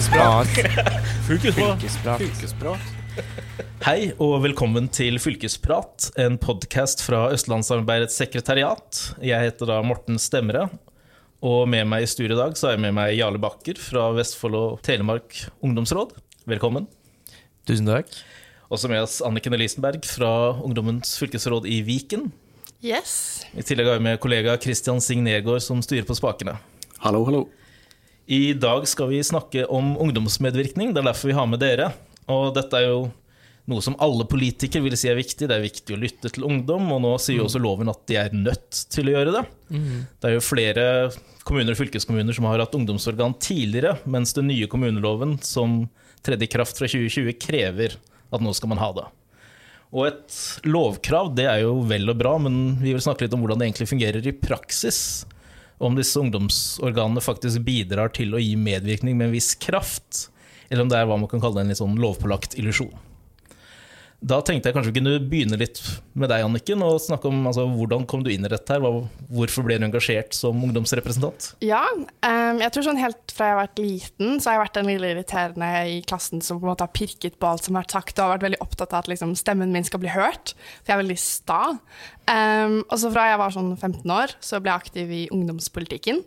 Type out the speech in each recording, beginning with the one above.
Fylkesprat. Fylkesprat. Fylkesprat. Hei og velkommen til Fylkesprat, en podkast fra Østlandssamarbeidets sekretariat. Jeg heter da Morten Stemre, og med meg i studio i dag så er jeg med meg Jarle Bakker fra Vestfold og Telemark ungdomsråd. Velkommen. Tusen takk. Også med oss Anniken Elisenberg fra Ungdommens fylkesråd i Viken. Yes. I tillegg har vi med kollega Christian Signergård som styrer på spakene. Hallo, hallo. I dag skal vi snakke om ungdomsmedvirkning. Det er derfor vi har med dere. Og dette er jo noe som alle politikere vil si er viktig. Det er viktig å lytte til ungdom, og nå sier jo også loven at de er nødt til å gjøre det. Det er jo flere kommuner og fylkeskommuner som har hatt ungdomsorgan tidligere, mens den nye kommuneloven, som tredde i kraft fra 2020, krever at nå skal man ha det. Og et lovkrav det er jo vel og bra, men vi vil snakke litt om hvordan det egentlig fungerer i praksis. Om disse ungdomsorganene faktisk bidrar til å gi medvirkning med en viss kraft, eller om det er hva man kan kalle en litt sånn lovpålagt illusjon. Da tenkte jeg kanskje vi kunne begynne litt med deg, Anniken, og snakke om altså, hvordan kom du inn i dette her? Hvorfor ble du engasjert som ungdomsrepresentant? Ja, um, jeg tror sånn helt fra jeg har vært liten, så har jeg vært den lille irriterende i klassen som på en måte har pirket på alt som har vært sagt, og har vært veldig opptatt av at liksom, stemmen min skal bli hørt. For jeg er veldig sta. Um, og så fra jeg var sånn 15 år, så ble jeg aktiv i ungdomspolitikken.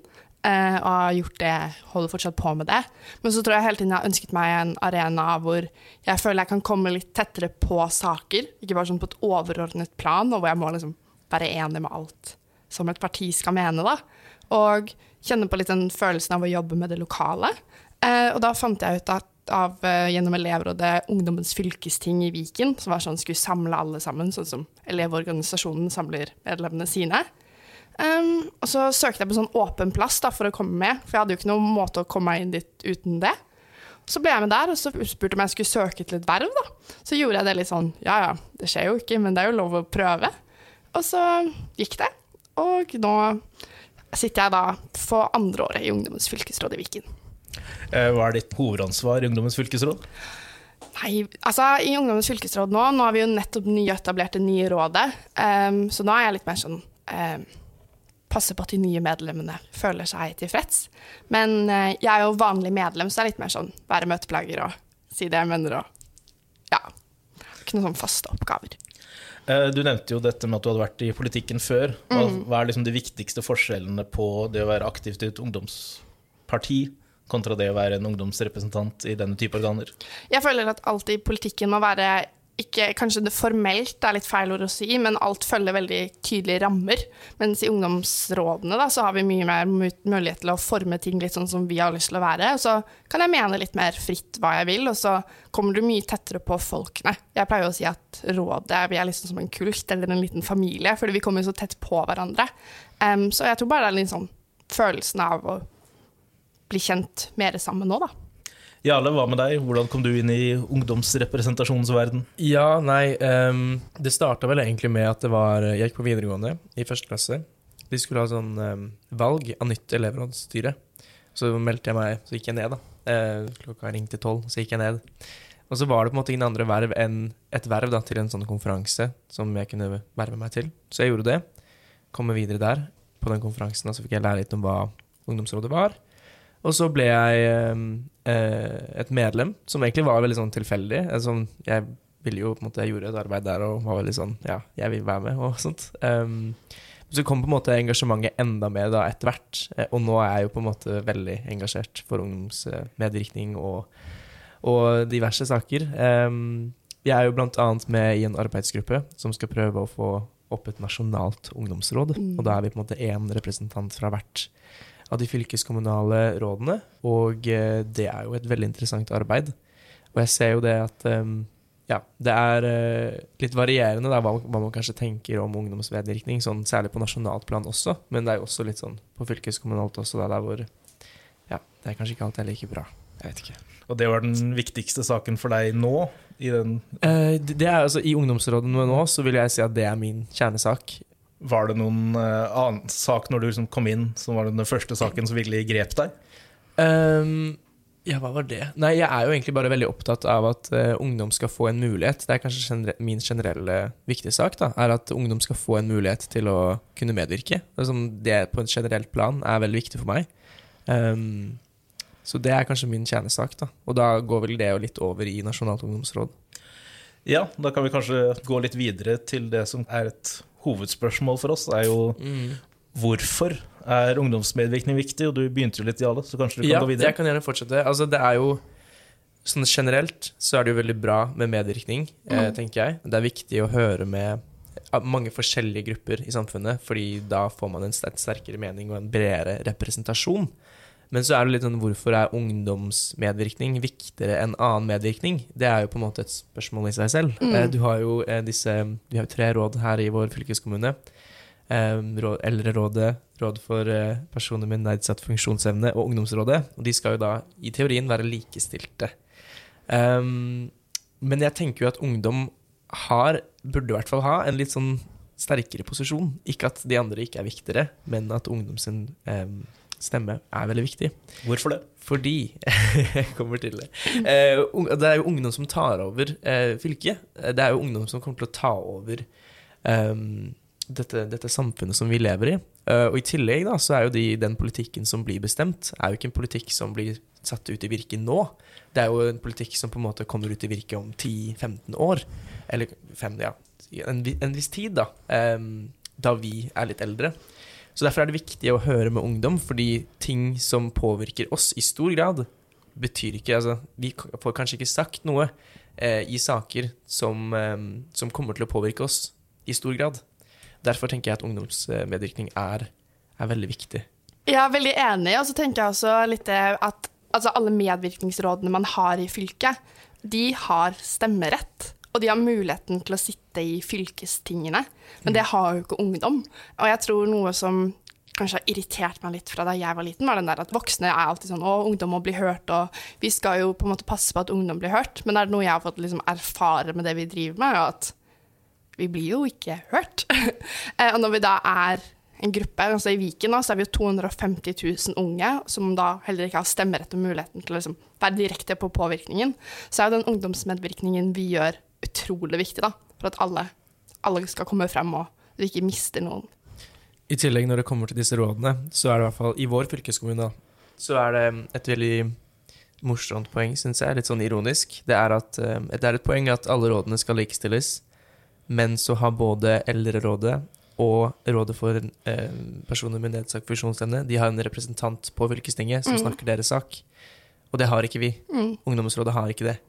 Eh, og har gjort det, holder fortsatt på med det. Men så tror jeg hele tiden jeg har ønsket meg en arena hvor jeg føler jeg kan komme litt tettere på saker. Ikke bare sånn på et overordnet plan, og hvor jeg må liksom være enig med alt som et parti skal mene, da. Og kjenne på litt den følelsen av å jobbe med det lokale. Uh, og da fant jeg ut at av, uh, gjennom elevrådet Ungdommens fylkesting i Viken, som var sånn skulle samle alle sammen, sånn som Elevorganisasjonen samler medlemmene sine. Um, og så søkte jeg på sånn åpen plass da, for å komme med, for jeg hadde jo ikke noen måte å komme meg inn dit uten det. Så ble jeg med der, og så spurte om jeg skulle søke til et verv. da. Så gjorde jeg det litt sånn ja ja, det skjer jo ikke, men det er jo lov å prøve. Og så gikk det. Og nå sitter jeg da for andre året i Ungdommens fylkesråd i Viken. Eh, Hva er ditt hovedansvar i Ungdommens fylkesråd? Nei, altså i Ungdommens fylkesråd nå, nå har vi jo nettopp nyetablert det nye rådet, um, så nå er jeg litt mer sånn em, Passe på at de nye medlemmene føler seg tilfreds. Men eh, jeg er jo vanlig medlem, så det er litt mer sånn være møteplager og si det jeg mener og Ja. Ikke noen sånn faste oppgaver. Eh, Du nevnte jo dette med at du hadde vært i politikken før. Hva, hva er liksom de viktigste forskjellene på det å være aktivt i et ungdomsparti kontra det å være en ungdomsrepresentant i denne type organer? Jeg føler at alt i politikken må være ikke, Kanskje det formelt er litt feil ord å si, men alt følger veldig tydelige rammer. Mens i ungdomsrådene da, så har vi mye mer mulighet til å forme ting litt sånn som vi har lyst til å være. Og så kan jeg mene litt mer fritt hva jeg vil, og så kommer du mye tettere på folkene. Jeg pleier å si at rådet vi er liksom som en kult eller en liten familie, fordi vi kommer så tett på hverandre. Um, så jeg tror bare det er litt sånn følelsen av å bli kjent mer sammen nå, da. Jarle, hva med deg? Hvordan kom du inn i ungdomsrepresentasjonens verden? Ja, nei um, Det starta vel egentlig med at det var Jeg gikk på videregående i første klasse. De skulle ha sånn um, valg av nytt elevrådsstyre. Så meldte jeg meg, så gikk jeg ned, da. Uh, klokka ringte tolv, så gikk jeg ned. Og så var det på en måte ingen andre verv enn et verv da, til en sånn konferanse som jeg kunne verve meg til. Så jeg gjorde det. Kommer videre der på den konferansen, og så fikk jeg lære litt om hva ungdomsrådet var. Og så ble jeg eh, et medlem, som egentlig var veldig sånn tilfeldig. Altså, jeg ville jo på en måte, jeg gjorde et arbeid der og var veldig sånn Ja, jeg vil være med, og sånt. Um, så kom på en måte engasjementet enda mer da etter hvert. Eh, Og nå er jeg jo på en måte veldig engasjert for ungdomsmedvirkning og, og diverse saker. Um, jeg er jo annet med i en arbeidsgruppe som skal prøve å få opp et nasjonalt ungdomsråd. Mm. Og da er vi på en måte én representant fra hvert av de fylkeskommunale rådene. Og eh, det er jo et veldig interessant arbeid. Og jeg ser jo det at eh, ja, det er eh, litt varierende da, hva, man kanskje tenker om ungdomsvedvirkning, sånn, særlig på nasjonalt plan også, men det er jo også litt sånn på fylkeskommunalt også, da, der hvor ja, det er kanskje ikke alltid like bra. Jeg vet ikke. Og det var den viktigste saken for deg nå? I den, Eh, det det er altså I ungdomsrådene nå så vil jeg si at det er min kjernesak. Var det noen eh, annen sak når du liksom kom inn som var den første saken som virkelig grep deg? Um, ja, hva var det? Nei, jeg er jo egentlig bare veldig opptatt av at uh, ungdom skal få en mulighet. Det er kanskje genere min generelle viktige sak, da, er at ungdom skal få en mulighet til å kunne medvirke. Det, som det på et generelt plan er veldig viktig for meg. Um, Så det er kanskje min kjernesak, da. Og da går vel det jo litt over i Nasjonalt ungdomsråd. Ja, da kan vi kanskje gå litt videre til det som er et hovedspørsmål for oss. Er jo hvorfor er ungdomsmedvirkning viktig? Og du begynte jo litt, Jale, så kanskje du kan Ja, gå videre? jeg kan gjerne fortsette. Altså, det er jo Sånn generelt så er det jo veldig bra med medvirkning, eh, tenker jeg. Det er viktig å høre med mange forskjellige grupper i samfunnet, fordi da får man en sterk, sterkere mening og en bredere representasjon. Men så er det litt sånn hvorfor er ungdomsmedvirkning viktigere enn annen medvirkning? Det er jo på en måte et spørsmål i seg selv. Mm. Du har jo eh, disse Vi har jo tre råd her i vår fylkeskommune. Eh, Eldrerådet, Råd for eh, personer med nedsatt funksjonsevne og Ungdomsrådet. Og de skal jo da i teorien være likestilte. Um, men jeg tenker jo at ungdom har, burde i hvert fall ha, en litt sånn sterkere posisjon. Ikke at de andre ikke er viktigere, men at ungdom sin em, stemme er veldig viktig. Hvorfor det? Fordi Jeg kommer til det. Eh, det er jo ungdom som tar over eh, fylket. Eh, Det er jo ungdom som kommer til å ta over um, dette, dette samfunnet som vi lever i. Og i tillegg da, så er jo de, den politikken som blir bestemt, er jo ikke en politikk som blir satt ut i virke nå. Det er jo en politikk som på en måte kommer ut i virke om 10-15 år. Eller fem, ja, en, en viss tid, da. Um, da vi er litt eldre. Så derfor er det viktig å høre med ungdom, fordi ting som påvirker oss i stor grad, betyr ikke Altså, vi får kanskje ikke sagt noe eh, i saker som, eh, som kommer til å påvirke oss i stor grad. Derfor tenker jeg at ungdomsmedvirkning er, er veldig viktig. Jeg er veldig enig, og så tenker jeg også litt at altså, alle medvirkningsrådene man har i fylket, de har stemmerett. Og de har muligheten til å sitte i fylkestingene, men det har jo ikke ungdom. Og jeg tror noe som kanskje har irritert meg litt fra da jeg var liten, var den der at voksne er alltid sånn å, ungdom må bli hørt, og vi skal jo på en måte passe på at ungdom blir hørt. Men er det noe jeg har fått liksom erfare med det vi driver med, er at vi blir jo ikke hørt. Eh, og når vi da er en gruppe, altså i Viken da, så er vi jo 250 000 unge som da heller ikke har stemmerett og muligheten til å liksom være direkte på påvirkningen, så er jo den ungdomsmedvirkningen vi gjør, utrolig viktig da, for at alle, alle skal komme frem og vi ikke mister noen. I tillegg, når det kommer til disse rådene, så er det i hvert fall i vår fylkeskommune, da, så er det et veldig morsomt poeng, syns jeg, litt sånn ironisk. Det er, at, eh, det er et poeng at alle rådene skal likestilles, men så har både Eldrerådet og Rådet for eh, personer med nedsatt funksjonsevne De har en representant på fylkestinget som Mm. snakker deres sak. Og det har ikke vi. Mm. Ungdomsrådet har ikke det.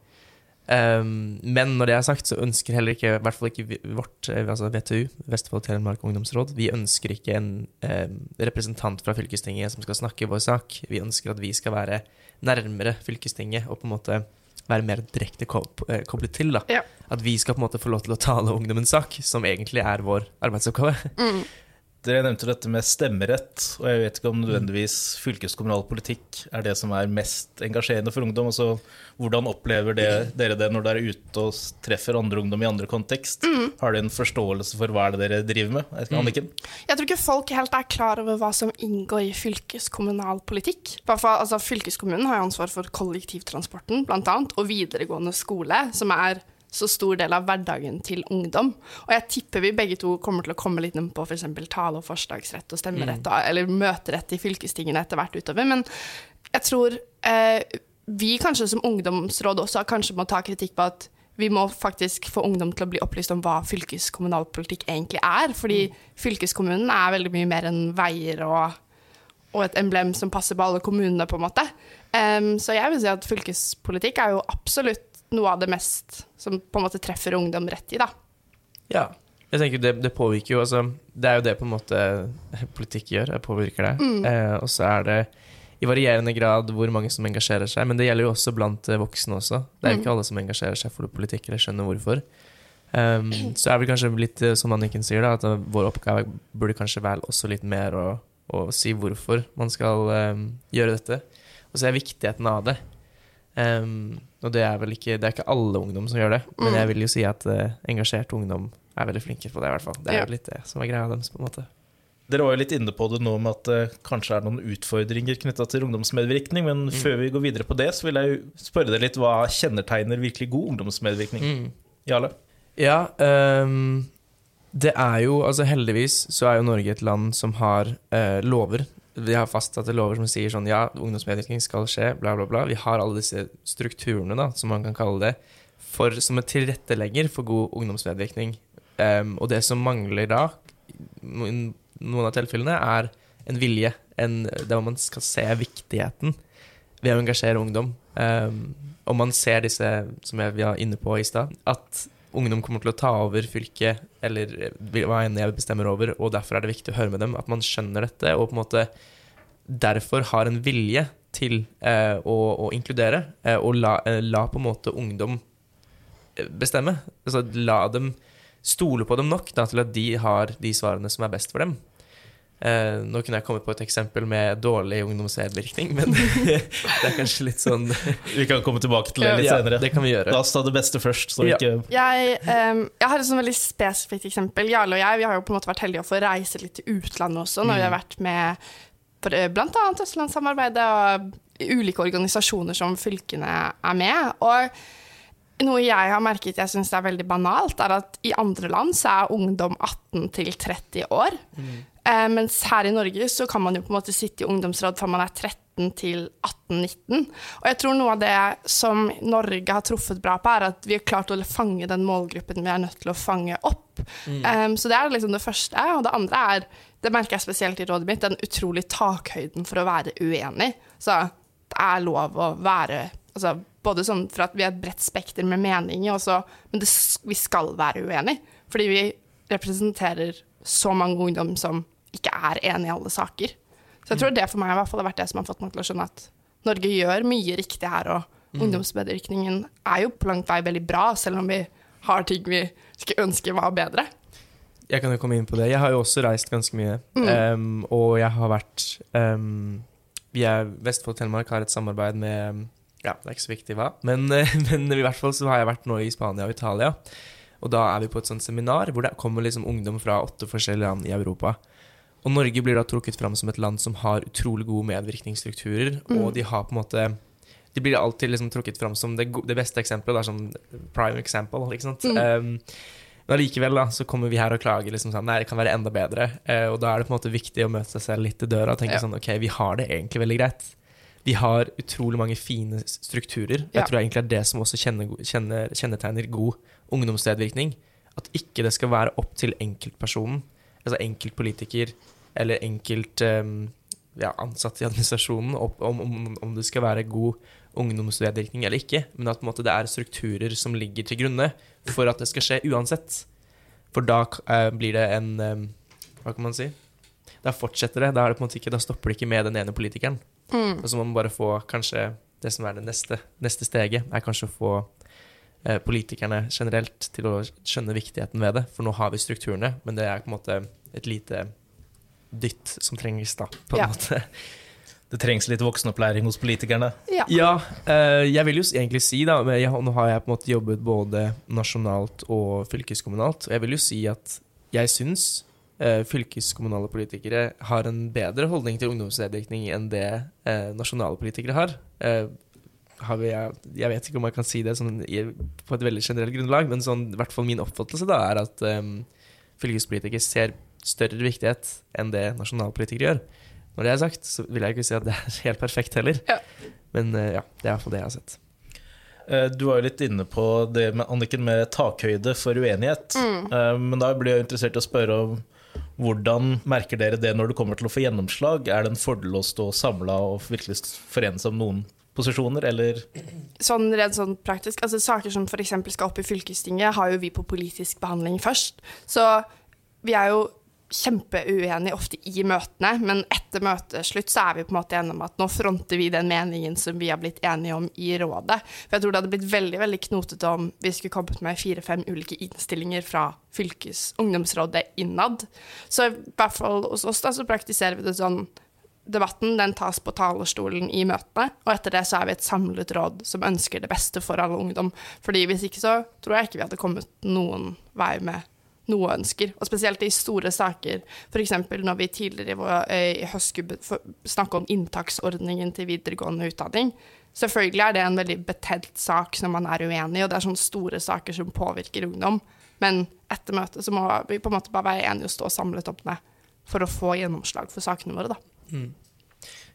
Um, men når det er sagt, så ønsker heller ikke, i hvert fall ikke vårt, eh, altså VTU, Vestfold Telemark Ungdomsråd, vi ønsker ikke en um, representant fra fylkestinget som skal snakke vår sak. Vi ønsker at vi skal være nærmere fylkestinget og på en måte være mer direkte eh, koblet til. Ja. At vi skal på en måte få lov til å tale ungdommens sak, som egentlig er vår arbeidsoppgave. Mm. Dere nevnte dette med stemmerett, og jeg vet ikke om nødvendigvis fylkeskommunal politikk er det som er mest engasjerende for ungdom. Altså, hvordan opplever det, dere det når dere er ute og treffer andre ungdom i andre kontekst? Har dere en forståelse for hva er det dere driver med? Jeg Anniken? Jeg tror ikke folk helt er klar over hva som inngår i fylkeskommunal politikk. For, altså, fylkeskommunen har ansvar for kollektivtransporten, annet, og videregående skole, som er så stor del av hverdagen til ungdom. Og jeg tipper vi begge to kommer til å komme litt inn på f.eks. tale- og forslagsrett og stemmerett, mm. eller møterett i fylkestingene etter hvert utover. Men jeg tror eh, vi kanskje som ungdomsråd også kanskje må ta kritikk på at vi må faktisk få ungdom til å bli opplyst om hva fylkeskommunalpolitikk egentlig er. Fordi fylkeskommunen er veldig mye mer enn veier og, og et emblem som passer på alle kommunene, på en måte. Um, så jeg vil si at fylkespolitikk er jo absolutt noe av det mest som på en måte treffer ungdom rett i, da. Ja. Jeg tenker det, det påvirker jo altså, Det er jo det på en måte politikk gjør. Det påvirker det. Eh, og så er det i varierende grad hvor mange som engasjerer seg. Men det gjelder jo også blant eh, voksne også. Det er jo ikke alle som engasjerer seg for politikk eller skjønner hvorfor. Um, så er det kanskje litt eh, som Anniken sier, da, at eh, vår oppgave burde kanskje være også litt mer å, å si hvorfor man skal um, gjøre dette. Og så er viktigheten av det. Um, og det er vel ikke Det er ikke alle ungdom som gjør det, men Mm. jeg vil jo si at uh, engasjert ungdom er veldig flinke på det, i hvert fall. Det er Ja. litt det som er greia deres, på en måte. Dere var jo litt inne på det nå med at det kanskje er noen utfordringer knytta til ungdomsmedvirkning, men før vi går videre på det, så vil jeg jo spørre dere litt hva kjennetegner virkelig god ungdomsmedvirkning? Mm. Jale? Ja, um, det er jo Altså heldigvis så er jo Norge et land som har uh, lover vi har fastsatte lover som sier sånn ja, ungdomsmedvirkning skal skje, bla, bla, bla. Vi har alle disse strukturene, da, som man kan kalle det, for, som en tilrettelegger for god ungdomsmedvirkning. Um, og det som mangler da, noen av tilfellene, er en vilje. En, der man skal se viktigheten ved å engasjere ungdom. Um, og man ser disse, som jeg, vi var inne på i stad, at ungdom kommer til å ta over fylket, eller hva enn jeg bestemmer over, og derfor er det viktig å høre med dem. At man skjønner dette, og på en måte derfor har en vilje til eh, å, å, inkludere, eh, og la, eh, la, på en måte ungdom eh, bestemme. Altså la dem stole på dem nok da, til at de har de svarene som er best for dem. Eh, nå kunne jeg kommet på et eksempel med dårlig ungdomsmedvirkning, men det er kanskje litt sånn Vi kan komme tilbake til det litt ja, senere. Det kan vi gjøre. La oss ta det beste først. Ja. Ikke... Jeg, um, jeg, har et sånn veldig spesifikt eksempel. Jarle og jeg vi har jo på en måte vært heldige å få reise litt til utlandet også, når mm. vi har mm. vært med bl.a. Østlandssamarbeidet og ulike organisasjoner som fylkene er med. Og noe jeg har merket jeg syns er veldig banalt, er at i andre land så er ungdom 18 til 30 år. Mm. Eh, mens her i Norge så kan man jo på en måte sitte i ungdomsråd fra man er 13 til 18-19. Og jeg tror noe av det som Norge har truffet bra på, er at vi har klart å fange den målgruppen vi er nødt til å fange opp. Mm. Um, så det er liksom det første. Og det andre er, det merker jeg spesielt i rådet mitt, den utrolig takhøyden for å være uenig. Så det er lov å være altså, Både sånn for at vi har et bredt spekter med meninger, også, men det, vi skal være uenige. Fordi vi representerer så mange ungdom som ikke er enig i alle saker. Så jeg tror det for meg i hvert fall har vært det som har fått meg til å skjønne at Norge gjør mye riktig her, og mm. ungdomsmedvirkningen er jo på langt vei veldig bra, selv om vi har ting vi skulle ønske var bedre. Jeg kan jo komme inn på det. Jeg har jo også reist ganske mye. Mm. Um, og jeg har vært um, Vi er Vestfold Telemark har et samarbeid med Ja, det er ikke så viktig hva, men, men, i hvert fall så har jeg vært nå i Spania og Italia. Og da er vi på et sånt seminar hvor det kommer liksom ungdom fra åtte forskjellige land i Europa. Og Norge blir da trukket fram som et land som har utrolig gode medvirkningsstrukturer, mm. og de har på en måte De blir alltid liksom trukket fram som det, det beste eksempelet, Det er sånn prime example, ikke sant. Mm. Um, men allikevel da, så kommer vi her og klager liksom sånn, nei, det kan være enda bedre. Uh, og da er det på en måte viktig å møte seg selv litt i døra og tenke ja. sånn ok, vi har det egentlig veldig greit. Vi har utrolig mange fine strukturer. Jeg tror egentlig det er det som også kjennetegner god ungdomsmedvirkning. At ikke det skal være opp til enkeltpersonen, altså enkeltpolitiker eller enkelt um, ja, ansatte i administrasjonen om, om, om, det skal være god ungdomsvedvirkning eller ikke, men at måte, det er strukturer som ligger til grunne for at det skal skje uansett. For da uh, blir det en um, Hva kan man si? Da fortsetter det. Da, det ikke, da, stopper det ikke med den ene politikeren. Mm. Og så må man bare få kanskje det som er det neste, neste steget, er kanskje å få eh, politikerne generelt til å skjønne viktigheten ved det. For nå har vi strukturene, men det er på en måte et lite dytt som trengs, da, på en ja. måte. Det trengs litt voksenopplæring hos politikerne? Ja. ja eh, jeg vil jo egentlig si, da jeg, Nå har jeg på en måte jobbet både nasjonalt og fylkeskommunalt, og jeg vil jo si at jeg syns fylkeskommunale politikere har en bedre holdning til ungdomsmedvirkning enn det uh, nasjonale politikere har. har vi, jeg, jeg, vet ikke om jeg kan si det sånn, på et veldig generelt grunnlag, men sånn, i hvert fall min oppfattelse da, er at um, fylkespolitikere ser større viktighet enn det nasjonalpolitikere gjør. Når det er sagt, så vil jeg ikke si at det er helt perfekt heller. Ja. Men eh, ja, det er iallfall det jeg har sett. Eh, du var jo litt inne på det med Anniken med takhøyde for uenighet. Mm. Eh, men da blir jeg interessert i å spørre om hvordan merker dere det når det kommer til å få gjennomslag? Er det en fordel å stå samla og virkelig forene seg om noen posisjoner, eller? Sånn rent sånn praktisk, altså Saker som f.eks. skal opp i fylkestinget, har jo vi på politisk behandling først. Så vi er jo kjempeuenige ofte i møtene, men etter møteslutt så er vi på en måte enige om at nå fronter vi den meningen som vi har blitt enige om i rådet. For jeg tror det hadde blitt veldig veldig knotete om vi skulle kommet med fire-fem ulike innstillinger fra fylkes ungdomsrådet innad. Så i hvert fall hos oss da, så praktiserer vi det sånn Debatten den tas på talerstolen i møtene, og etter det så er vi et samlet råd som ønsker det beste for alle ungdom. Fordi hvis ikke så tror jeg ikke vi hadde kommet noen vei med noe ønsker. Og spesielt i store saker, f.eks. når vi tidligere eh, i høst skulle snakke om inntaksordningen til videregående utdanning. Selvfølgelig er det en veldig betent sak når man er uenig, og det er sånne store saker som påvirker ungdom. Men etter møtet så må vi på en måte bare være enige og stå samlet om det for å få gjennomslag for sakene våre, da. Mm.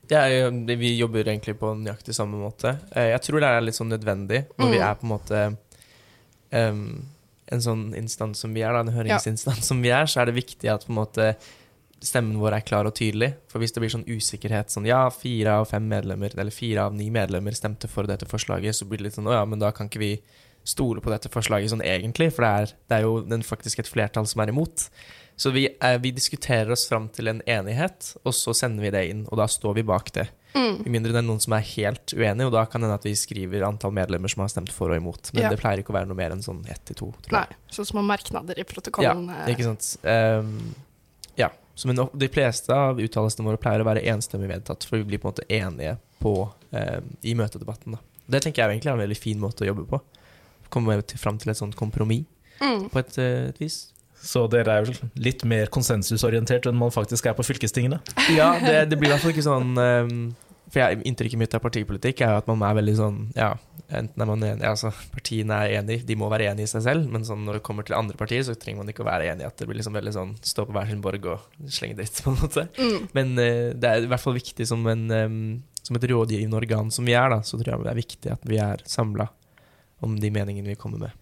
Er, vi jobber egentlig på nøyaktig samme måte. Eh, Jeg tror det er litt sånn nødvendig når vi Mm. er på en måte em, en sånn instans som vi er, da, en høringsinstans som vi er, så er det viktig at på en måte stemmen vår er klar og tydelig. For hvis det blir sånn usikkerhet, sånn ja, fire av fem medlemmer, eller fire av ni medlemmer stemte for dette forslaget, så blir det litt sånn å ja, men da kan ikke vi stole på dette forslaget sånn egentlig, for det er, det er jo den faktisk et flertall som er imot. Så vi, eh, vi diskuterer oss fram til en enighet, og så sender vi det inn, og da står vi bak det. Mm. Med mindre det er noen som er helt uenig, og da kan det hende at vi skriver antall medlemmer som har stemt for og imot. Men Ja. det pleier ikke å være noe mer enn sånn ett til to, tror Nei, jeg. sånn små merknader i protokollen. Ja, Ikke sant. Um, ja. Så, men de fleste av uttalelsene våre pleier å være enstemmig vedtatt, for vi blir på en måte enige på, um, i møtedebatten. Da. Det tenker jeg egentlig er en veldig fin måte å jobbe på. Komme fram til et sånt kompromiss, Mm. på et, eh, et vis. Så dere er vel litt mer konsensusorientert enn man faktisk er på fylkestingene? Ja, det, det blir i hvert fall ikke sånn ehm, For jeg, inntrykket mitt av partipolitikk er jo at man er veldig sånn Ja, enten er man enig Altså, partiene er enige, de må være enige i seg selv, men sånn når det kommer til andre partier, så trenger man ikke å være enig. At det blir liksom veldig sånn stå på hver sin borg og slenge dritt, på en måte. Mm. Men eh, det er i hvert fall viktig som, en, ehm, som et rådgivende organ som vi er, da, så tror jeg det er viktig at vi er samla om de meningene vi kommer med.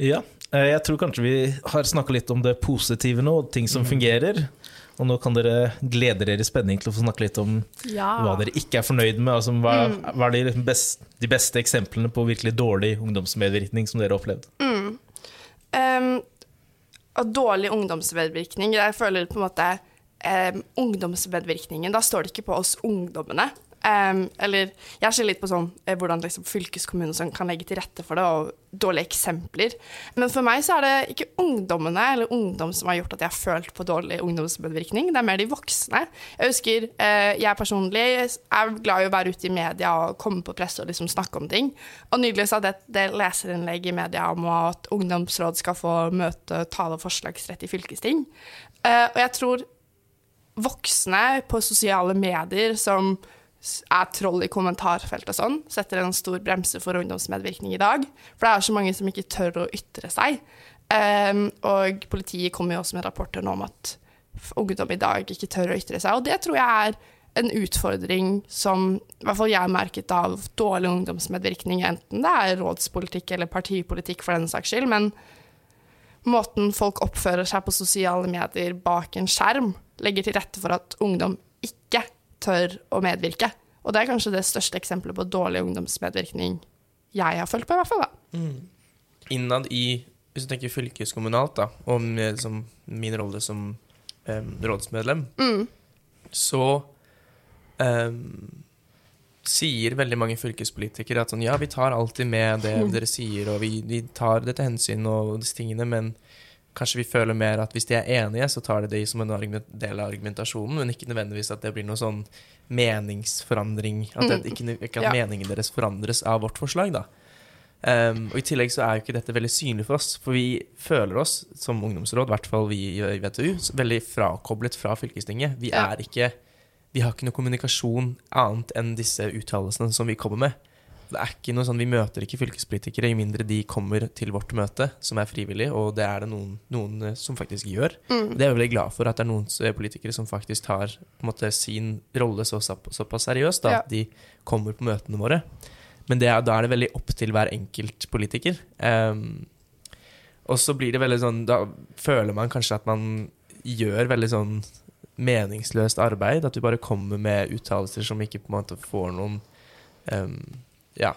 Ja, jeg tror kanskje vi har snakka litt om det positive nå, ting som Mhm. fungerer. Og nå kan dere glede dere i spenning til å få snakke litt om Ja. hva dere ikke er fornøyd med. Altså, hva, Mm. hva er de beste, de beste eksemplene på virkelig dårlig ungdomsmedvirkning som dere har opplevd? Mm. Um, dårlig ungdomsmedvirkning Jeg føler på en måte um, ungdomsmedvirkningen Da står det ikke på oss ungdommene. Um, eller jeg ser litt på sånn eh, hvordan liksom fylkeskommunen sånn kan legge til rette for det, og dårlige eksempler. Men for meg så er det ikke ungdommene eller ungdom som har gjort at jeg har følt på dårlig ungdomsmedvirkning, det er mer de voksne. Jeg husker eh, jeg personlig er glad i å være ute i media og komme på presse og liksom snakke om ting. Og nylig så hadde jeg et del leserinnlegg i media om at ungdomsråd skal få møte, tale- og forslagsrett i fylkesting. Uh, og jeg tror voksne på sosiale medier som er troll i kommentarfelt og sånn, setter en stor bremse for ungdomsmedvirkning i dag. For det er så mange som ikke tør å ytre seg. Um, og politiet kommer jo også med rapporter nå om at ungdom i dag ikke tør å ytre seg. Og det tror jeg er en utfordring som i hvert fall jeg har merket av dårlig ungdomsmedvirkning, enten det er rådspolitikk eller partipolitikk for den saks skyld. men måten folk oppfører seg på sosiale medier bak en skjerm, legger til rette for at ungdom ikke tør å medvirke. Og det er kanskje det største eksempelet på dårlig ungdomsmedvirkning jeg har følt på, i hvert fall. da. Innad i Hvis du tenker fylkeskommunalt, da, og med, som, min rolle som em, rådsmedlem, Mm. så em, sier veldig mange fylkespolitikere at sånn, ja, vi tar alltid med det dere sier, og vi, vi tar det til hensyn og disse tingene, men kanskje vi føler mer at hvis de er enige, så tar de det som en del av argumentasjonen, men ikke nødvendigvis at det blir noe sånn meningsforandring, at, det, Mm. ikke, ikke at Ja. meningen deres forandres av vårt forslag, da. Um, og I tillegg så er jo ikke dette veldig synlig for oss, for vi føler oss som ungdomsråd, i hvert fall vi i VTU, veldig frakoblet fra fylkestinget. Vi, Ja. ikke, vi har ikke noe kommunikasjon annet enn disse uttalelsene som vi kommer med. Det er ikke noe sånn, Vi møter ikke fylkespolitikere, i mindre de kommer til vårt møte, som er frivillig, og det er det noen, noen eh, som faktisk gjør. Mm. Det er jeg veldig glad for, at det er noen eh, politikere som faktisk tar måte, sin rolle så, såpass seriøst, da, Ja. at de kommer på møtene våre. Men det er, da er det veldig opp til hver enkelt politiker. Um, og så blir det veldig sånn Da føler man kanskje at man gjør veldig sånn meningsløst arbeid. At du bare kommer med uttalelser som ikke på en måte får noen ehm, Ja.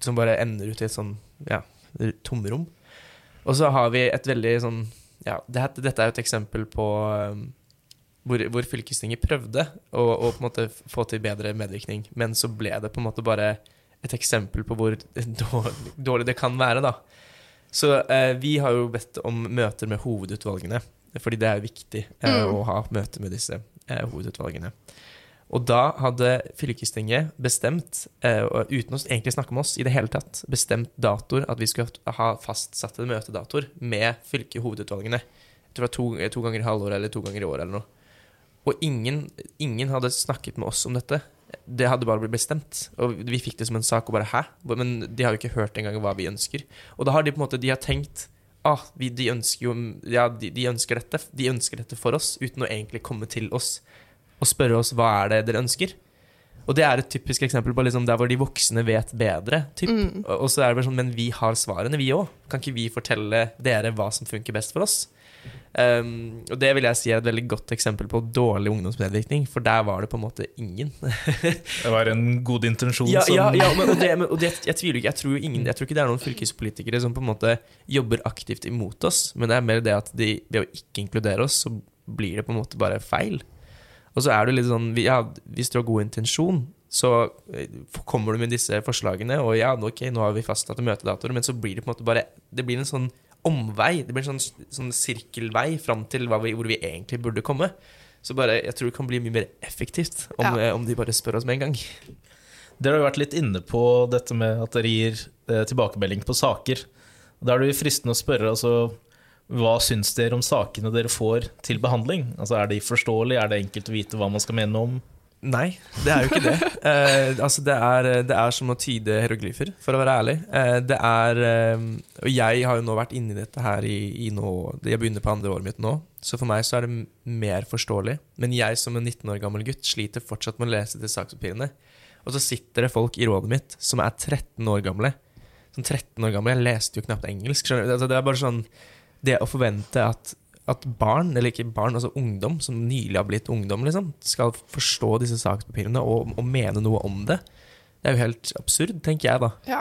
Som bare ender ut i et sånn ja, tomrom. Og så har vi et veldig sånn Ja, det, dette er jo et eksempel på um, hvor, hvor fylkestinget prøvde å, å på en måte få til bedre medvirkning, men så ble det på en måte bare et eksempel på hvor dårlig, dårlig det kan være, da. Så eh, vi har jo bedt om møter med hovedutvalgene, fordi det er jo viktig eh, Mm. å ha møter med disse eh, hovedutvalgene. Og da hadde fylkestinget bestemt, eh, uten å egentlig snakke med oss i det hele tatt, bestemt datoer, at vi skulle ha fastsatte møtedatoer med fylkehovedutvalgene. Jeg tror det var to, to ganger i halvåret eller to ganger i året eller noe. Og ingen, ingen hadde snakket med oss om dette. Det hadde bare blitt bestemt. Og vi fikk det som en sak og bare hæ? Men de har jo ikke hørt engang hva vi ønsker. Og da har de på en måte de har tenkt ah, vi, de ønsker jo Ja, de, de ønsker dette. De ønsker dette for oss, uten å egentlig komme til oss og spørre oss hva er det dere ønsker. Og det er et typisk eksempel på liksom der hvor de voksne vet bedre. Typ. Mm. Og og så er det bare sånn, Men vi har svarene, vi òg. Kan ikke vi fortelle dere hva som funker best for oss? Um, og det vil jeg si er et veldig godt eksempel på dårlig ungdomsmedvirkning, for der var det på en måte ingen. Det var en god intensjon Ja, som ja, ja men, og det, men, og det, jeg tviler ikke. Jeg tror, ingen, jeg tror ikke det er noen fylkespolitikere som på en måte jobber aktivt imot oss, men det er mer det at de, ved å ikke inkludere oss, så blir det på en måte bare feil. Og så er det litt sånn ja, Hvis du har god intensjon, så eh, kommer du med disse forslagene, og ja, ok, nå har vi fastsatte møtedatoer, men så blir det på en måte bare Det blir en sånn omvei. Det blir en sånn, sånn sirkelvei fram til hva vi, hvor vi egentlig burde komme. Så bare, jeg tror det kan bli mye mer effektivt om, Ja. eh, om de bare spør oss med en gang. Dere har jo vært litt inne på dette med at dere gir eh, tilbakemelding på saker. Da er det jo fristende å spørre altså, hva syns dere om sakene dere får til behandling? Altså, Er de forståelige? Er det enkelt å vite hva man skal mene om? Nei, det er jo ikke det. Eh, altså det, er, det er som å tyde hieroglyfer, for å være ærlig. Eh, det er eh, Og jeg har jo nå vært inni dette her i, i nå Jeg begynner på andre året mitt nå, så for meg så er det mer forståelig. Men jeg som en 19 år gammel gutt sliter fortsatt med å lese til sakspapirene. Og så sitter det folk i rådet mitt som er 13 år gamle. Sånn 13 år gamle, Jeg leste jo knapt engelsk. skjønner du? Altså det er bare sånn Det å forvente at at barn, eller ikke barn, altså ungdom som nylig har blitt ungdom, liksom, skal forstå disse sakspapirene og, og mene noe om det. Det er jo helt absurd, tenker jeg, da. Ja.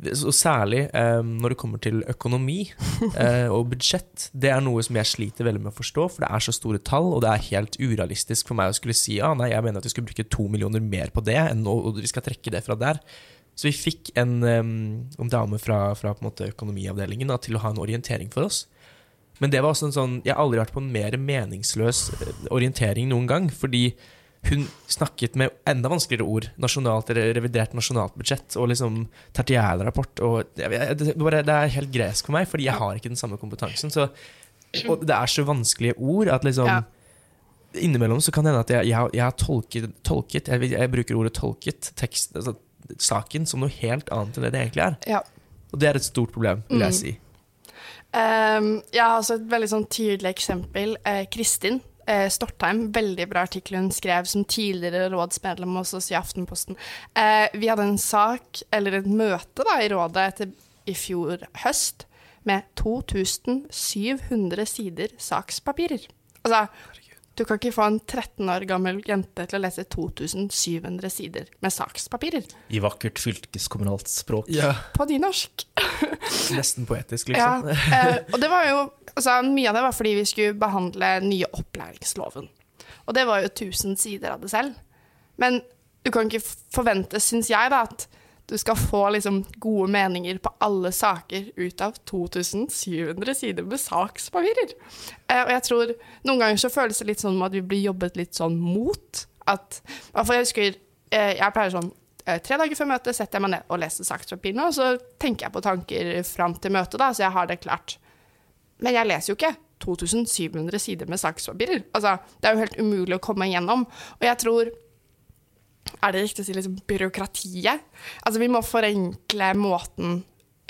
Og særlig eh, når det kommer til økonomi eh, og budsjett. Det er noe som jeg sliter veldig med å forstå, for det er så store tall, og det er helt urealistisk for meg å skulle si ah, nei, jeg mener at vi skulle bruke to millioner mer på det, enn å, og vi skal trekke det fra der. Så vi fikk en, um, en dame fra, fra på en måte økonomiavdelingen da, til å ha en orientering for oss. Men det var også en sånn Jeg har aldri vært på en mer meningsløs eh, orientering noen gang. Fordi hun snakket med enda vanskeligere ord. Nasjonalt eller revidert nasjonalt budsjett og liksom tertiærrapport. Jeg, det, det er helt gresk for meg, fordi jeg har ikke den samme kompetansen. Så, og det er så vanskelige ord at liksom Ja. Innimellom så kan det hende at jeg, jeg, jeg har tolket, tolket jeg, jeg bruker ordet 'tolket' tekst, altså, saken som noe helt annet enn det det egentlig er. Ja. Og det er et stort problem, vil jeg Mm. Um, jeg har også et veldig sånn tydelig eksempel. Eh, Kristin eh, Stortheim, veldig bra artikkel hun skrev som tidligere rådsmedlem hos oss i Aftenposten. Eh, vi hadde en sak, eller et møte da, i rådet etter, i fjor høst med 2700 sider sakspapirer. Altså, du kan ikke få en 13 år gammel jente til å lese 2700 sider med sakspapirer I vakkert fylkeskommunalt språk. Ja. på nynorsk. Nesten poetisk, Ja, liksom. eh, og det var jo altså, Mye av det var fordi vi skulle behandle nye opplæringsloven. Og det var jo 1000 sider av det selv. Men du kan ikke forvente, syns jeg, da, at du skal få liksom, gode meninger på alle saker ut av 2700 sider med sakspapirer. Eh, og jeg tror noen ganger så føles det litt sånn at vi blir jobbet litt sånn mot. At, jeg husker, eh, jeg pleier sånn eh, Tre dager før møtet setter jeg meg ned og leser sakspapirene, og så tenker jeg på tanker fram til møtet, da, så jeg har det klart. Men jeg leser jo ikke 2700 sider med sakspapirer. Altså, det er jo helt umulig å komme igjennom. Og jeg tror Er det riktig å si liksom byråkratiet? Altså, vi må forenkle måten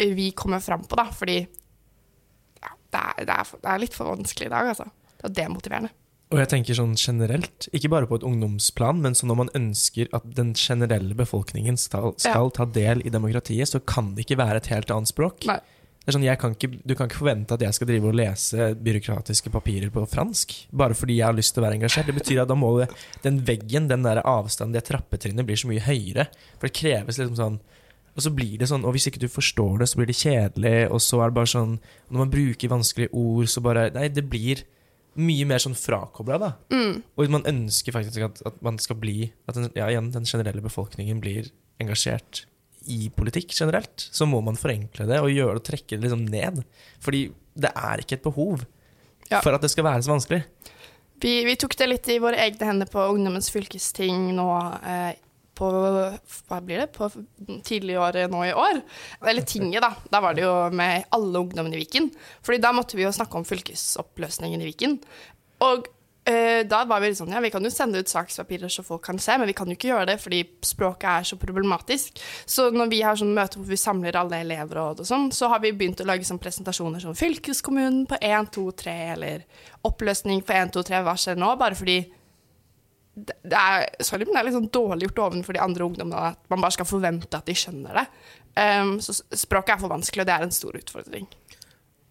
vi kommer fram på, da, fordi ja, det, er, det, er, det er litt for vanskelig i dag, altså. Det er demotiverende. Og jeg tenker sånn generelt, ikke bare på et ungdomsplan, men sånn når man ønsker at den generelle befolkningen skal, skal ta del i demokratiet, så kan det ikke være et helt annet språk. Nei. Sånn, jeg kan ikke, du kan ikke forvente at jeg skal drive og lese byråkratiske papirer på fransk, bare fordi jeg har lyst til å være engasjert. Det betyr at da må det, den veggen, den der avstanden, det trappetrinnet, blir så mye høyere. For det kreves liksom sånn Og så blir det sånn, og hvis ikke du forstår det, så blir det kjedelig, og så er det bare sånn Når man bruker vanskelige ord, så bare Nei, det blir mye mer sånn frakobla, da. Mm. Og man ønsker faktisk at, at man skal bli At den, ja, igjen, den generelle befolkningen blir engasjert i politikk generelt. Så må man forenkle det og gjøre det og trekke det liksom ned. Fordi det er ikke et behov Ja. for at det skal være så vanskelig. Vi, vi tok det litt i våre egne hender på Ungdommens fylkesting nå eh, på Hva blir det? På tidligåret nå i år. Eller tinget, da. Da var det jo med alle ungdommene i Viken. Fordi da måtte vi jo snakke om fylkesoppløsningen i Viken. Og eh, da var vi litt sånn Ja, vi kan jo sende ut sakspapirer så folk kan se, men vi kan jo ikke gjøre det fordi språket er så problematisk. Så når vi har sånn møte hvor vi samler alle elevråd og sånn, så har vi begynt å lage sånn presentasjoner som fylkeskommunen på 1, 2, 3, eller oppløsning på 1, 2, 3, hva skjer nå? Bare fordi det er, sorry, men det er litt sånn dårlig gjort overfor de andre ungdommene at man bare skal forvente at de skjønner det. Um, så språket er for vanskelig, og det er en stor utfordring.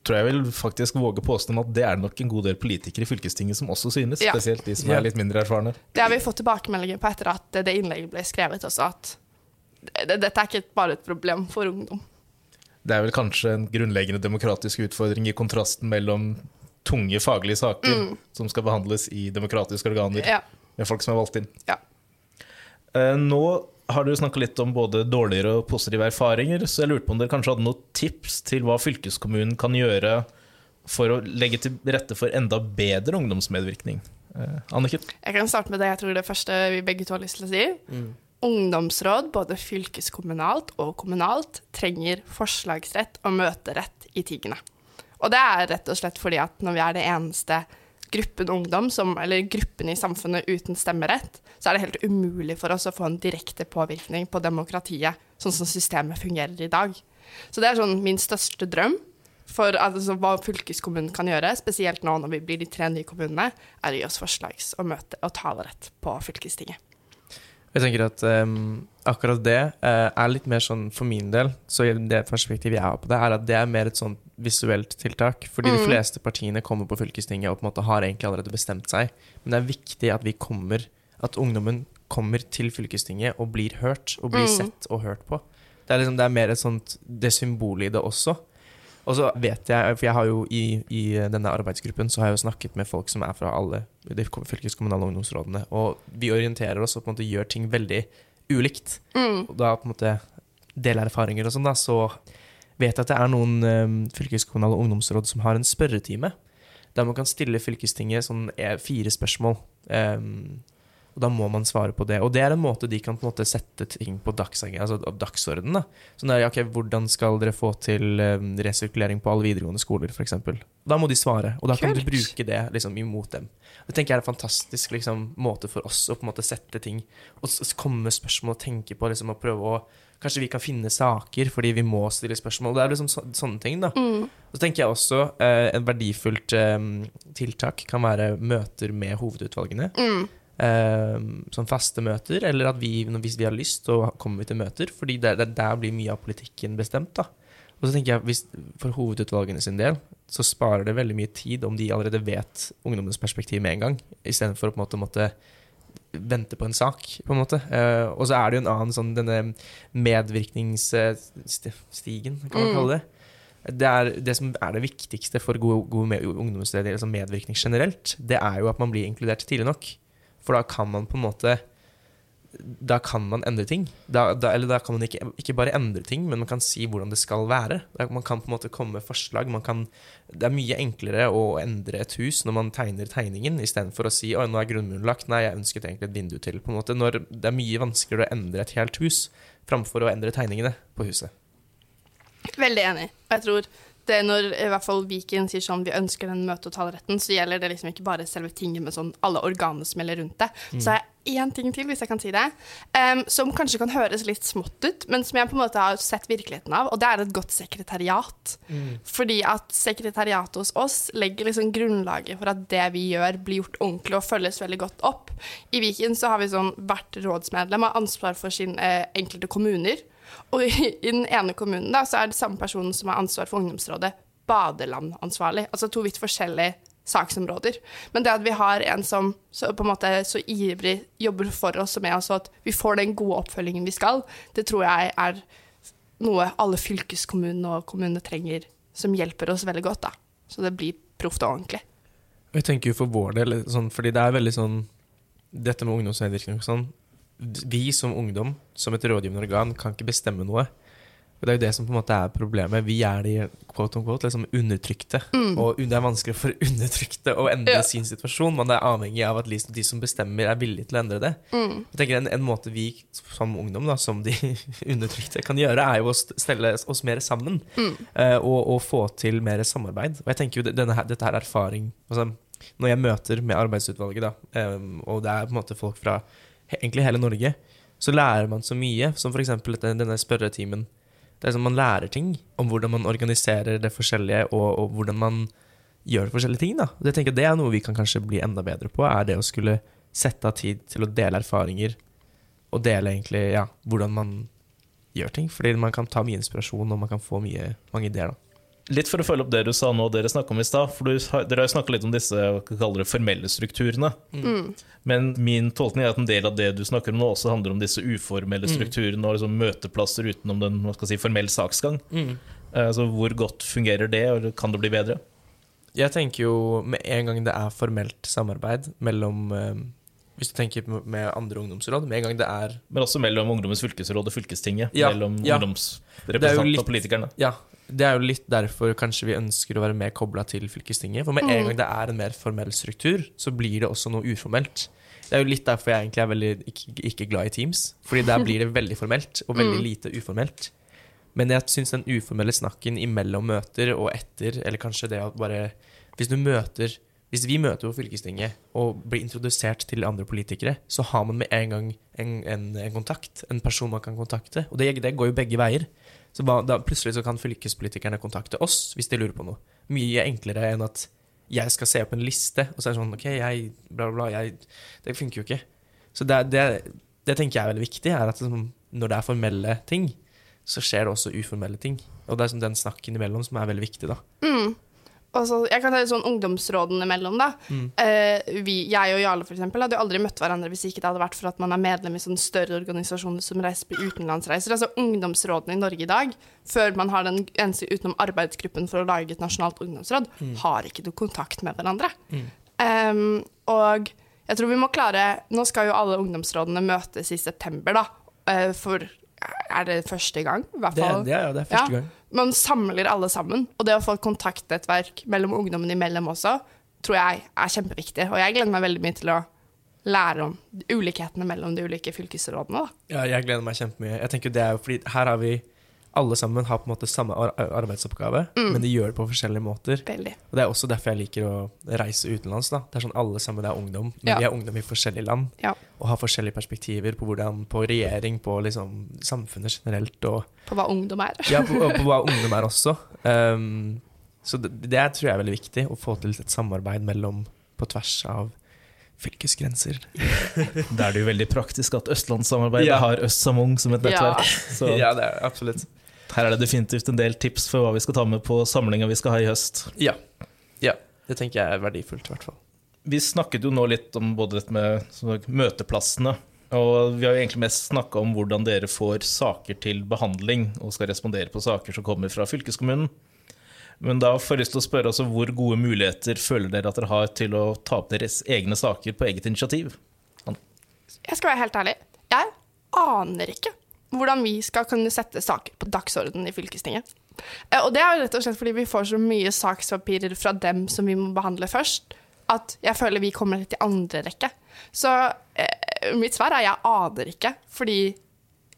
Tror jeg vil faktisk våge påstanden at det er det nok en god del politikere i fylkestinget som også synes. Ja. Spesielt de som er litt mindre erfarne. Det har vi fått tilbakemeldinger på etter at det innlegget ble skrevet også, at dette er ikke bare et problem for ungdom. Det er vel kanskje en grunnleggende demokratisk utfordring i kontrasten mellom tunge faglige saker som skal behandles i demokratiske organer Ja. med folk som er valgt inn. Ja. Eh, Nå har du snakka litt om både dårligere og positive erfaringer, så jeg lurte på om dere kanskje hadde noen tips til hva fylkeskommunen kan gjøre for å legge til rette for enda bedre ungdomsmedvirkning. Eh, Anniken? Jeg kan starte med det jeg tror det første vi begge to har lyst til å si. Ungdomsråd, både fylkeskommunalt og kommunalt, trenger forslagsrett og møterett i tingene. Og det er rett og slett fordi at når vi er det eneste gruppen ungdom, som, eller gruppen i samfunnet uten stemmerett, så er det helt umulig for oss å få en direkte påvirkning på demokratiet, sånn som systemet fungerer i dag. Så det er sånn min største drøm for altså, hva fylkeskommunen kan gjøre, spesielt nå når vi blir de tre nye kommunene, er å gi oss forslags- og møte- og talerett på fylkestinget. Jeg tenker at um, akkurat det uh, er litt mer sånn for min del, så det perspektivet jeg har på det, er at det er mer et sånn visuelt tiltak. Fordi de fleste partiene kommer på fylkestinget og på en måte har egentlig allerede bestemt seg. Men det er viktig at vi kommer, at ungdommen kommer til fylkestinget og blir hørt, og blir sett og hørt på. Det er, liksom, det er mer et sånt, det symbolet i det også. Og så vet jeg, for jeg har jo i, i denne arbeidsgruppen så har jeg jo snakket med folk som er fra alle de fylkeskommunale ungdomsrådene, og vi orienterer oss og på en måte gjør ting veldig ulikt. Og da på en måte deler erfaringer og sånn, da, så vet at det er noen um, fylkeskommunale ungdomsråd som har en spørretime, der man kan stille fylkestinget sånn eh, fire spørsmål. Um, og da må man svare på det. Og det er en måte de kan på en måte sette ting på dagsordenen. Altså, dagsorden, da. Sånn der, ok, Hvordan skal dere få til um, resirkulering på alle videregående skoler, f.eks.? Da må de svare, og da kan du bruke det liksom, imot dem. Det tenker jeg er en fantastisk liksom, måte for oss å på en måte sette ting Og komme med spørsmål og tenke på liksom, og prøve å Kanskje vi kan finne saker fordi vi må stille spørsmål. Det er liksom så, sånne ting, da. Og så tenker jeg også eh, en verdifullt eh, tiltak kan være møter med hovedutvalgene. Eh, sånn faste møter, eller at vi, hvis vi har lyst, så kommer vi til møter. Fordi der, der blir mye av politikken bestemt. da. Og så tenker jeg, hvis, For hovedutvalgene sin del så sparer det veldig mye tid om de allerede vet ungdommens perspektiv med en gang, istedenfor å på en måte måtte vente på en sak, på en måte. Uh, og så er det jo en annen sånn denne medvirkningsstigen, kan man kalle det. Det, er, det som er det viktigste for god, god med, ungdomsledelse, altså medvirkning generelt, det er jo at man blir inkludert tidlig nok. For da kan man på en måte Da kan man endre ting. Da, da, eller da kan man ikke, ikke bare endre ting, men man kan si hvordan det skal være. Da, man kan på en måte komme med forslag. Man kan, det er mye enklere å endre et hus når man tegner tegningen, istedenfor å si 'Oi, nå er grunnmuren lagt'. Nei, jeg ønsket egentlig et vindu til. på en måte. Når det er mye vanskeligere å endre et helt hus framfor å endre tegningene på huset. Veldig enig. Og jeg tror det når i hvert fall Viken sier sånn vi ønsker den møte- og taleretten, så gjelder det liksom ikke bare selve tinget, men sånn alle organene som gjelder rundt det. Så er jeg én ting til, hvis jeg kan si det, um, som kanskje kan høres litt smått ut, men som jeg på en måte har sett virkeligheten av, og det er et godt sekretariat. Fordi at sekretariatet hos oss legger liksom grunnlaget for at det vi gjør, blir gjort ordentlig og følges veldig godt opp. I Viken så har vi sånn hvert rådsmedlem har ansvar for sine eh, enkelte kommuner. Og i, i den ene kommunen da, så er det samme personen som har ansvar for ungdomsrådet, badelandansvarlig. Altså to vidt forskjellige saksområder. Men det at vi har en som så, på en måte så ivrig jobber for oss og med oss, og at vi får den gode oppfølgingen vi skal, det tror jeg er noe alle fylkeskommunene og kommunene trenger, som hjelper oss veldig godt. da. Så det blir proft og ordentlig. Jeg tenker jo for vår del, sånn, fordi det er veldig sånn Dette med ungdomsmedvirkning og sånn Vi som ungdom, som et rådgivende organ, kan ikke bestemme noe. Og Det er jo det som på en måte er problemet. Vi er de quote on quote, liksom undertrykte. Og det er vanskelig for undertrykte å endre Ja. sin situasjon. Man er avhengig av at de som bestemmer, er villige til å endre det. Jeg tenker En, en måte vi som ungdom, da, som de undertrykte, kan gjøre, er jo å stelle oss mer sammen. Mm. og, og få til mer samarbeid. Og jeg tenker jo denne Dette her er erfaring altså, Når jeg møter med arbeidsutvalget, da, og det er på en måte folk fra egentlig hele Norge, så lærer man så mye. Som f.eks. denne spørretimen. Det er som Man lærer ting om hvordan man organiserer det forskjellige, og, og hvordan man gjør forskjellige ting. da. Jeg tenker Det er noe vi kan kanskje bli enda bedre på, er det å skulle sette av tid til å dele erfaringer, og dele egentlig ja, hvordan man gjør ting. Fordi man kan ta mye inspirasjon, og man kan få mye, mange ideer. da. Litt for å følge opp det du sa nå, dere snakka om i stad. For du, dere har jo snakka litt om disse det, formelle strukturene. Mm. Men min tolkning er at en del av det du snakker om nå, også handler om disse uformelle Mm. strukturene og liksom møteplasser utenom den si, formell saksgang. Mm. Eh, Så hvor godt fungerer det, og kan det bli bedre? Jeg tenker jo med en gang det er formelt samarbeid mellom eh, Hvis du tenker med- med andre ungdomsråd, med en gang det er Men også mellom Ungdommens fylkesråd og fylkestinget. Ja, mellom ja. ungdomsrepresentantene og politikerne. Ja, det er jo litt derfor kanskje vi ønsker å være mer kobla til fylkestinget. For med en gang det er en mer formell struktur, så blir det også noe uformelt. Det er jo litt derfor jeg egentlig er veldig ikke, ikke glad i Teams. Fordi der blir det veldig formelt, og veldig lite uformelt. Men jeg syns den uformelle snakken imellom møter og etter, eller kanskje det at bare Hvis du møter Hvis vi møter på fylkestinget og blir introdusert til andre politikere, så har man med en gang en, en, en kontakt, en person man kan kontakte. Og det, det går jo begge veier. Så da, plutselig så kan fylkespolitikerne kontakte oss hvis de lurer på noe. Mye enklere enn at jeg skal se opp en liste, og så er det sånn OK, jeg bla, bla. Jeg, det funker jo ikke. Så det, det, det tenker jeg er veldig viktig, er at liksom, når det er formelle ting, så skjer det også uformelle ting. Og det er sånn den snakken imellom som er veldig viktig, da. Mm. Og så, jeg kan ta litt sånn ungdomsrådene imellom, da. Mm. Uh, vi, jeg og Jarle for eksempel, hadde jo aldri møtt hverandre hvis ikke det hadde vært for at man er medlem i sånne større organisasjoner som reiser på utenlandsreiser. Altså ungdomsrådene i Norge i dag, før man har den eneste utenom arbeidsgruppen for å lage et nasjonalt ungdomsråd, har ikke noe kontakt med hverandre. Em, og jeg tror vi må klare Nå skal jo alle ungdomsrådene møtes i september, da. Uh, for er det første gang? I hvert Det, fall. det, er, ja, det er første Ja. gang. Man samler alle sammen, og det å få et kontaktnettverk mellom ungdommen imellom også, tror jeg er kjempeviktig. Og jeg gleder meg veldig mye til å lære om ulikhetene mellom de ulike fylkesrådene. Da. Ja, jeg gleder meg kjempemye. Jeg tenker det er jo fordi her har vi alle sammen har på en måte samme ar arbeidsoppgave, men de gjør det på forskjellige måter. Veldig. Og Det er også derfor jeg liker å reise utenlands. da. Det er sånn Alle sammen er ungdom, men Ja. vi er ungdom i forskjellige land. Ja. Og har forskjellige perspektiver på, hvordan, på regjering, på liksom samfunnet generelt, og På hva ungdom er. ja, på, på hva ungdom er også. Um, så det, det tror jeg er veldig viktig, å få til et samarbeid mellom på tvers av fylkesgrenser. Da er det jo veldig praktisk at Østlandssamarbeidet Ja. har Øst som Ung som et Ja. nettverk. Så Ja, det er absolutt. Her er det definitivt en del tips for hva vi skal ta med på samlinga vi skal ha i høst. Ja. ja. Det tenker jeg er verdifullt, i hvert fall. Vi snakket jo nå litt om både dette med møteplassene. Og vi har jo egentlig mest snakka om hvordan dere får saker til behandling og skal respondere på saker som kommer fra fylkeskommunen. Men da får jeg lyst til å spørre altså, hvor gode muligheter føler dere at dere har til å ta opp deres egne saker på eget initiativ? Jeg skal være helt ærlig. Jeg aner ikke hvordan vi skal kunne sette saker på dagsordenen i fylkestinget. Eh, Og det er jo rett og slett fordi vi får så mye sakspapirer fra dem som vi må behandle først, at jeg føler vi kommer litt i andre rekke. Så eh, mitt svar er jeg aner ikke, fordi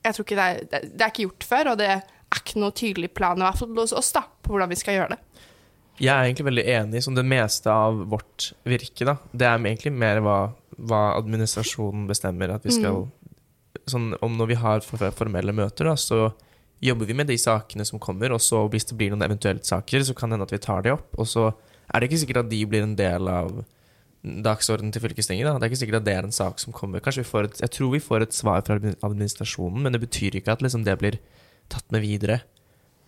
jeg tror ikke det er, det, er ikke gjort før, og det er ikke noe tydelig plan, i hvert fall hos oss, da, på hvordan vi skal gjøre det. Jeg er egentlig veldig enig som det meste av vårt virke. da. Det er egentlig mer hva, hva administrasjonen bestemmer at vi skal sånn, Om når vi har formelle møter, da, så jobber vi med de sakene som kommer, og så hvis det blir noen eventuelt saker, så kan det hende at vi tar de opp. Og så er det ikke sikkert at de blir en del av dagsordenen til fylkestinget. da. Det er ikke sikkert at det er en sak som kommer. Kanskje vi får et, Jeg tror vi får et svar fra administrasjonen, men det betyr ikke at liksom, det blir tatt med videre.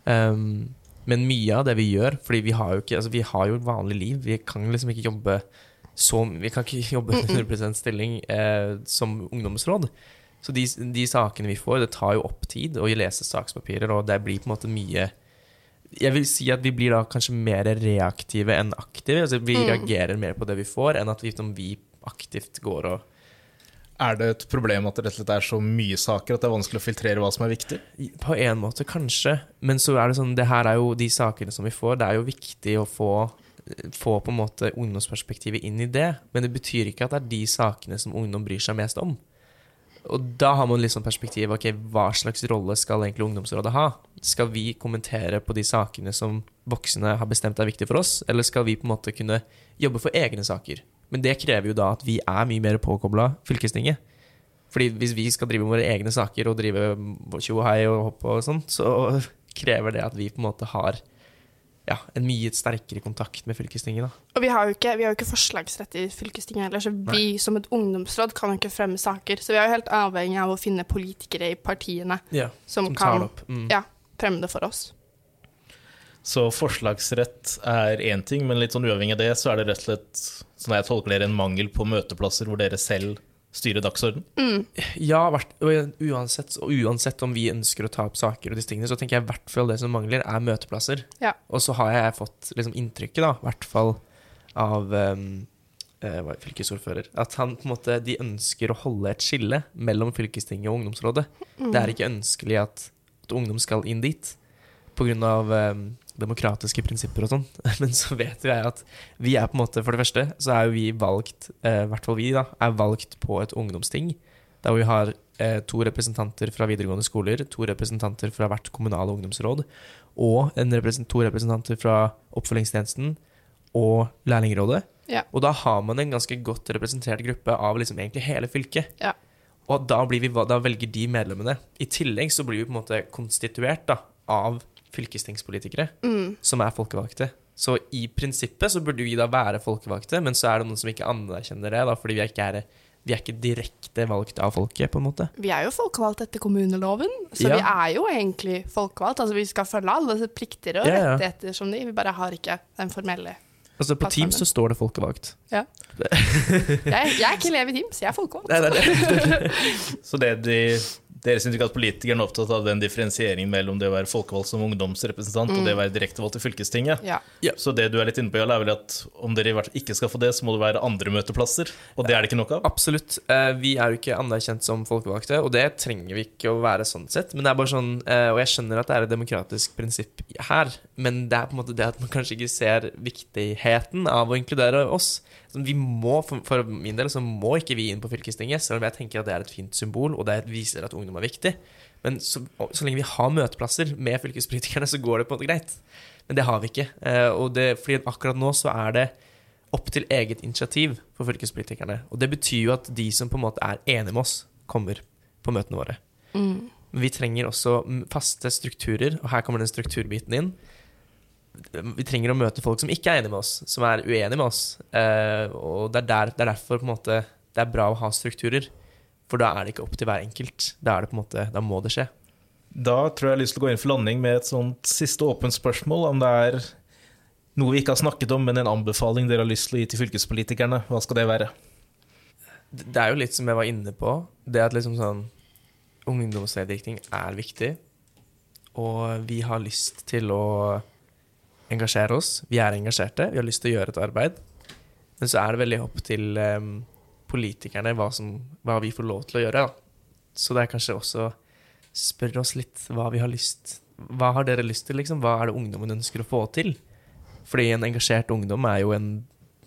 Um, men mye av det vi gjør Fordi vi har jo ikke Altså vi har jo vanlig liv. Vi kan liksom ikke jobbe så Vi kan ikke jobbe 100 stilling eh, som ungdomsråd. Så de, de sakene vi får, det tar jo opp tid å lese sakspapirer, og det blir på en måte mye Jeg vil si at vi blir da kanskje mer reaktive enn aktive. Altså vi reagerer mer på det vi får, enn at vi, som vi aktivt går og Er det et problem at det rett og slett er så mye saker at det er vanskelig å filtrere hva som er viktig? På en måte, kanskje. Men så er det sånn, det her er jo de sakene som vi får, det er jo viktig å få, få på en måte ungdomsperspektivet inn i det. Men det betyr ikke at det er de sakene som ungdom bryr seg mest om. Og da har man liksom perspektiv ok, hva slags rolle skal egentlig ungdomsrådet ha? Skal vi kommentere på de sakene som voksne har bestemt er viktige for oss, eller skal vi på en måte kunne jobbe for egne saker? Men det krever jo da at vi er mye mer påkobla fylkestinget. Fordi hvis vi skal drive våre egne saker og drive tjo og hei og hopp og sånn, så krever det at vi på en måte har ja, en mye sterkere kontakt med fylkestinget. da. Og vi har jo ikke, vi har jo ikke forslagsrett i fylkestinget heller, så vi som et ungdomsråd kan jo ikke fremme saker. Så vi er jo helt avhengig av å finne politikere i partiene Ja, som, som kan. Mm. ja, fremme det for oss. Så forslagsrett er én ting, men litt sånn uavhengig av det, så er det rett og slett, sånn jeg tolker dere, en mangel på møteplasser hvor dere selv styrer dagsorden. Ja, uansett, uansett om vi ønsker å ta opp saker, og disse tingene, så tenker jeg i hvert fall det som mangler, er møteplasser. Ja. Og så har jeg fått liksom, inntrykket, da, i hvert fall av um, uh, fylkesordfører, at han på en måte, de ønsker å holde et skille mellom fylkestinget og ungdomsrådet. Det er ikke ønskelig at, at ungdom skal inn dit, av um, demokratiske prinsipper og sånn. Men så vet jo jeg at vi er på en måte, for det første, så er jo vi valgt, eh, i hvert fall vi da, er valgt på et ungdomsting, der vi har eh, to representanter fra videregående skoler, to representanter fra hvert kommunale ungdomsråd, og en represent to representanter fra oppfølgingstjenesten og lærlingrådet. Ja. Og da har man en ganske godt representert gruppe av liksom egentlig hele fylket. Ja. Og da, blir vi, da velger de medlemmene. I tillegg så blir vi på en måte konstituert da, av fylkestingspolitikere Mm. som er folkevalgte. Så i prinsippet så burde vi da være folkevalgte, men så er det noen som ikke anerkjenner det, da, fordi vi er ikke, er, vi er ikke direkte valgt av folket, på en måte. Vi er jo folkevalgt etter kommuneloven, så Ja. vi er jo egentlig folkevalgt. Altså vi skal følge alle plikter og Ja, ja. rettigheter som de, vi bare har ikke den formelle. Altså På Teams så står det folkevalgt. Ja. Jeg, jeg er ikke elev i Teams, jeg er folkevalgt. Nei, det er. Så det de, dere syns ikke at politikerne er opptatt av den differensieringen mellom det å være folkevalgt som ungdomsrepresentant og det å være direktevalgt i fylkestinget? Ja. Så det du er litt inne på, Jarl, er vel at om dere i hvert fall ikke skal få det, så må det være andre møteplasser, og det er det ikke nok av? Absolutt. Eh, Vi er jo ikke anerkjent som folkevalgte, og det trenger vi ikke å være sånn sett. Men det er bare sånn, eh, og jeg skjønner at det er et demokratisk prinsipp her, men det er på en måte det at man kanskje ikke ser viktigheten av å inkludere oss. Vi må, for, min del så må ikke vi inn på fylkestinget, selv om jeg tenker at det er et fint symbol, og det viser at ungdom er viktig. Men så, så lenge vi har møteplasser med fylkespolitikerne, så går det på en måte greit. Men det har vi ikke. Eh, Og det, fordi akkurat nå så er det opp til eget initiativ for fylkespolitikerne. Og det betyr jo at de som på en måte er enige med oss, kommer på møtene våre. Mm. Men vi trenger også faste strukturer, og her kommer den strukturbiten inn. Vi trenger å møte folk som ikke er enige med oss, som er uenige med oss. Eh, og det er, der, det er derfor på en måte, det er bra å ha strukturer. For da er det ikke opp til hver enkelt. Da, er det på en måte, da må det skje. Da tror jeg jeg har lyst til å gå inn for landing med et sånt siste åpent spørsmål, om det er noe vi ikke har snakket om, men en anbefaling dere har lyst til å gi til fylkespolitikerne. Hva skal det være? Det er jo litt som jeg var inne på, det at liksom sånn Ungdomsmedvirkning er viktig, og vi har lyst til å engasjere oss. Vi er engasjerte, vi har lyst til å gjøre et arbeid. Men så er det veldig opp til um, politikerne hva, som, hva vi får lov til å gjøre. Da. Så det er kanskje også spørre oss litt hva vi har lyst Hva har dere lyst til, liksom? Hva er det ungdommen ønsker å få til? Fordi en engasjert ungdom er jo en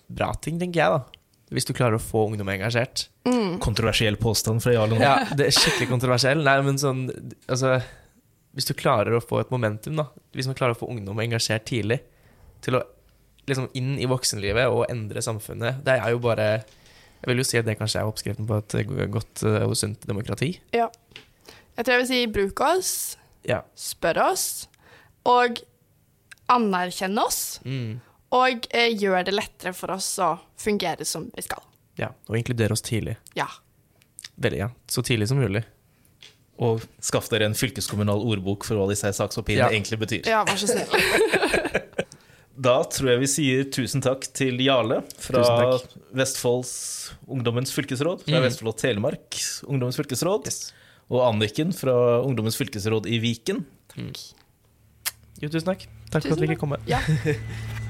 bra ting, tenker jeg, da. Hvis du klarer å få ungdom engasjert. Mm. Kontroversiell påstand fra Jarl nå. Ja, det er skikkelig kontroversiell. Nei, men sånn Altså, hvis du klarer å få et momentum, da. Hvis man klarer å få ungdom engasjert tidlig til å liksom inn i voksenlivet og endre samfunnet, det er jo bare Jeg vil jo si at det kanskje er oppskriften på et godt eh, og sunt demokrati. Ja. Jeg tror jeg vil si bruk oss, Ja. spør oss, og anerkjenn oss. Mm. Og eh, gjør det lettere for oss å fungere som vi skal. ja. Og inkludere oss tidlig. Ja. Veldig, ja. Så tidlig som mulig. Og skaff dere en fylkeskommunal ordbok for hva disse sakspapirene Ja. egentlig betyr. ja, vær så snill. Da tror jeg vi sier tusen takk til Jarle fra Vestfolds Ungdommens fylkesråd, fra Mm. Vestfold og Telemark Ungdommens fylkesråd, Yes. og Anniken fra Ungdommens fylkesråd i Viken. Jo, tusen takk. Takk for at vi fikk komme. Ja.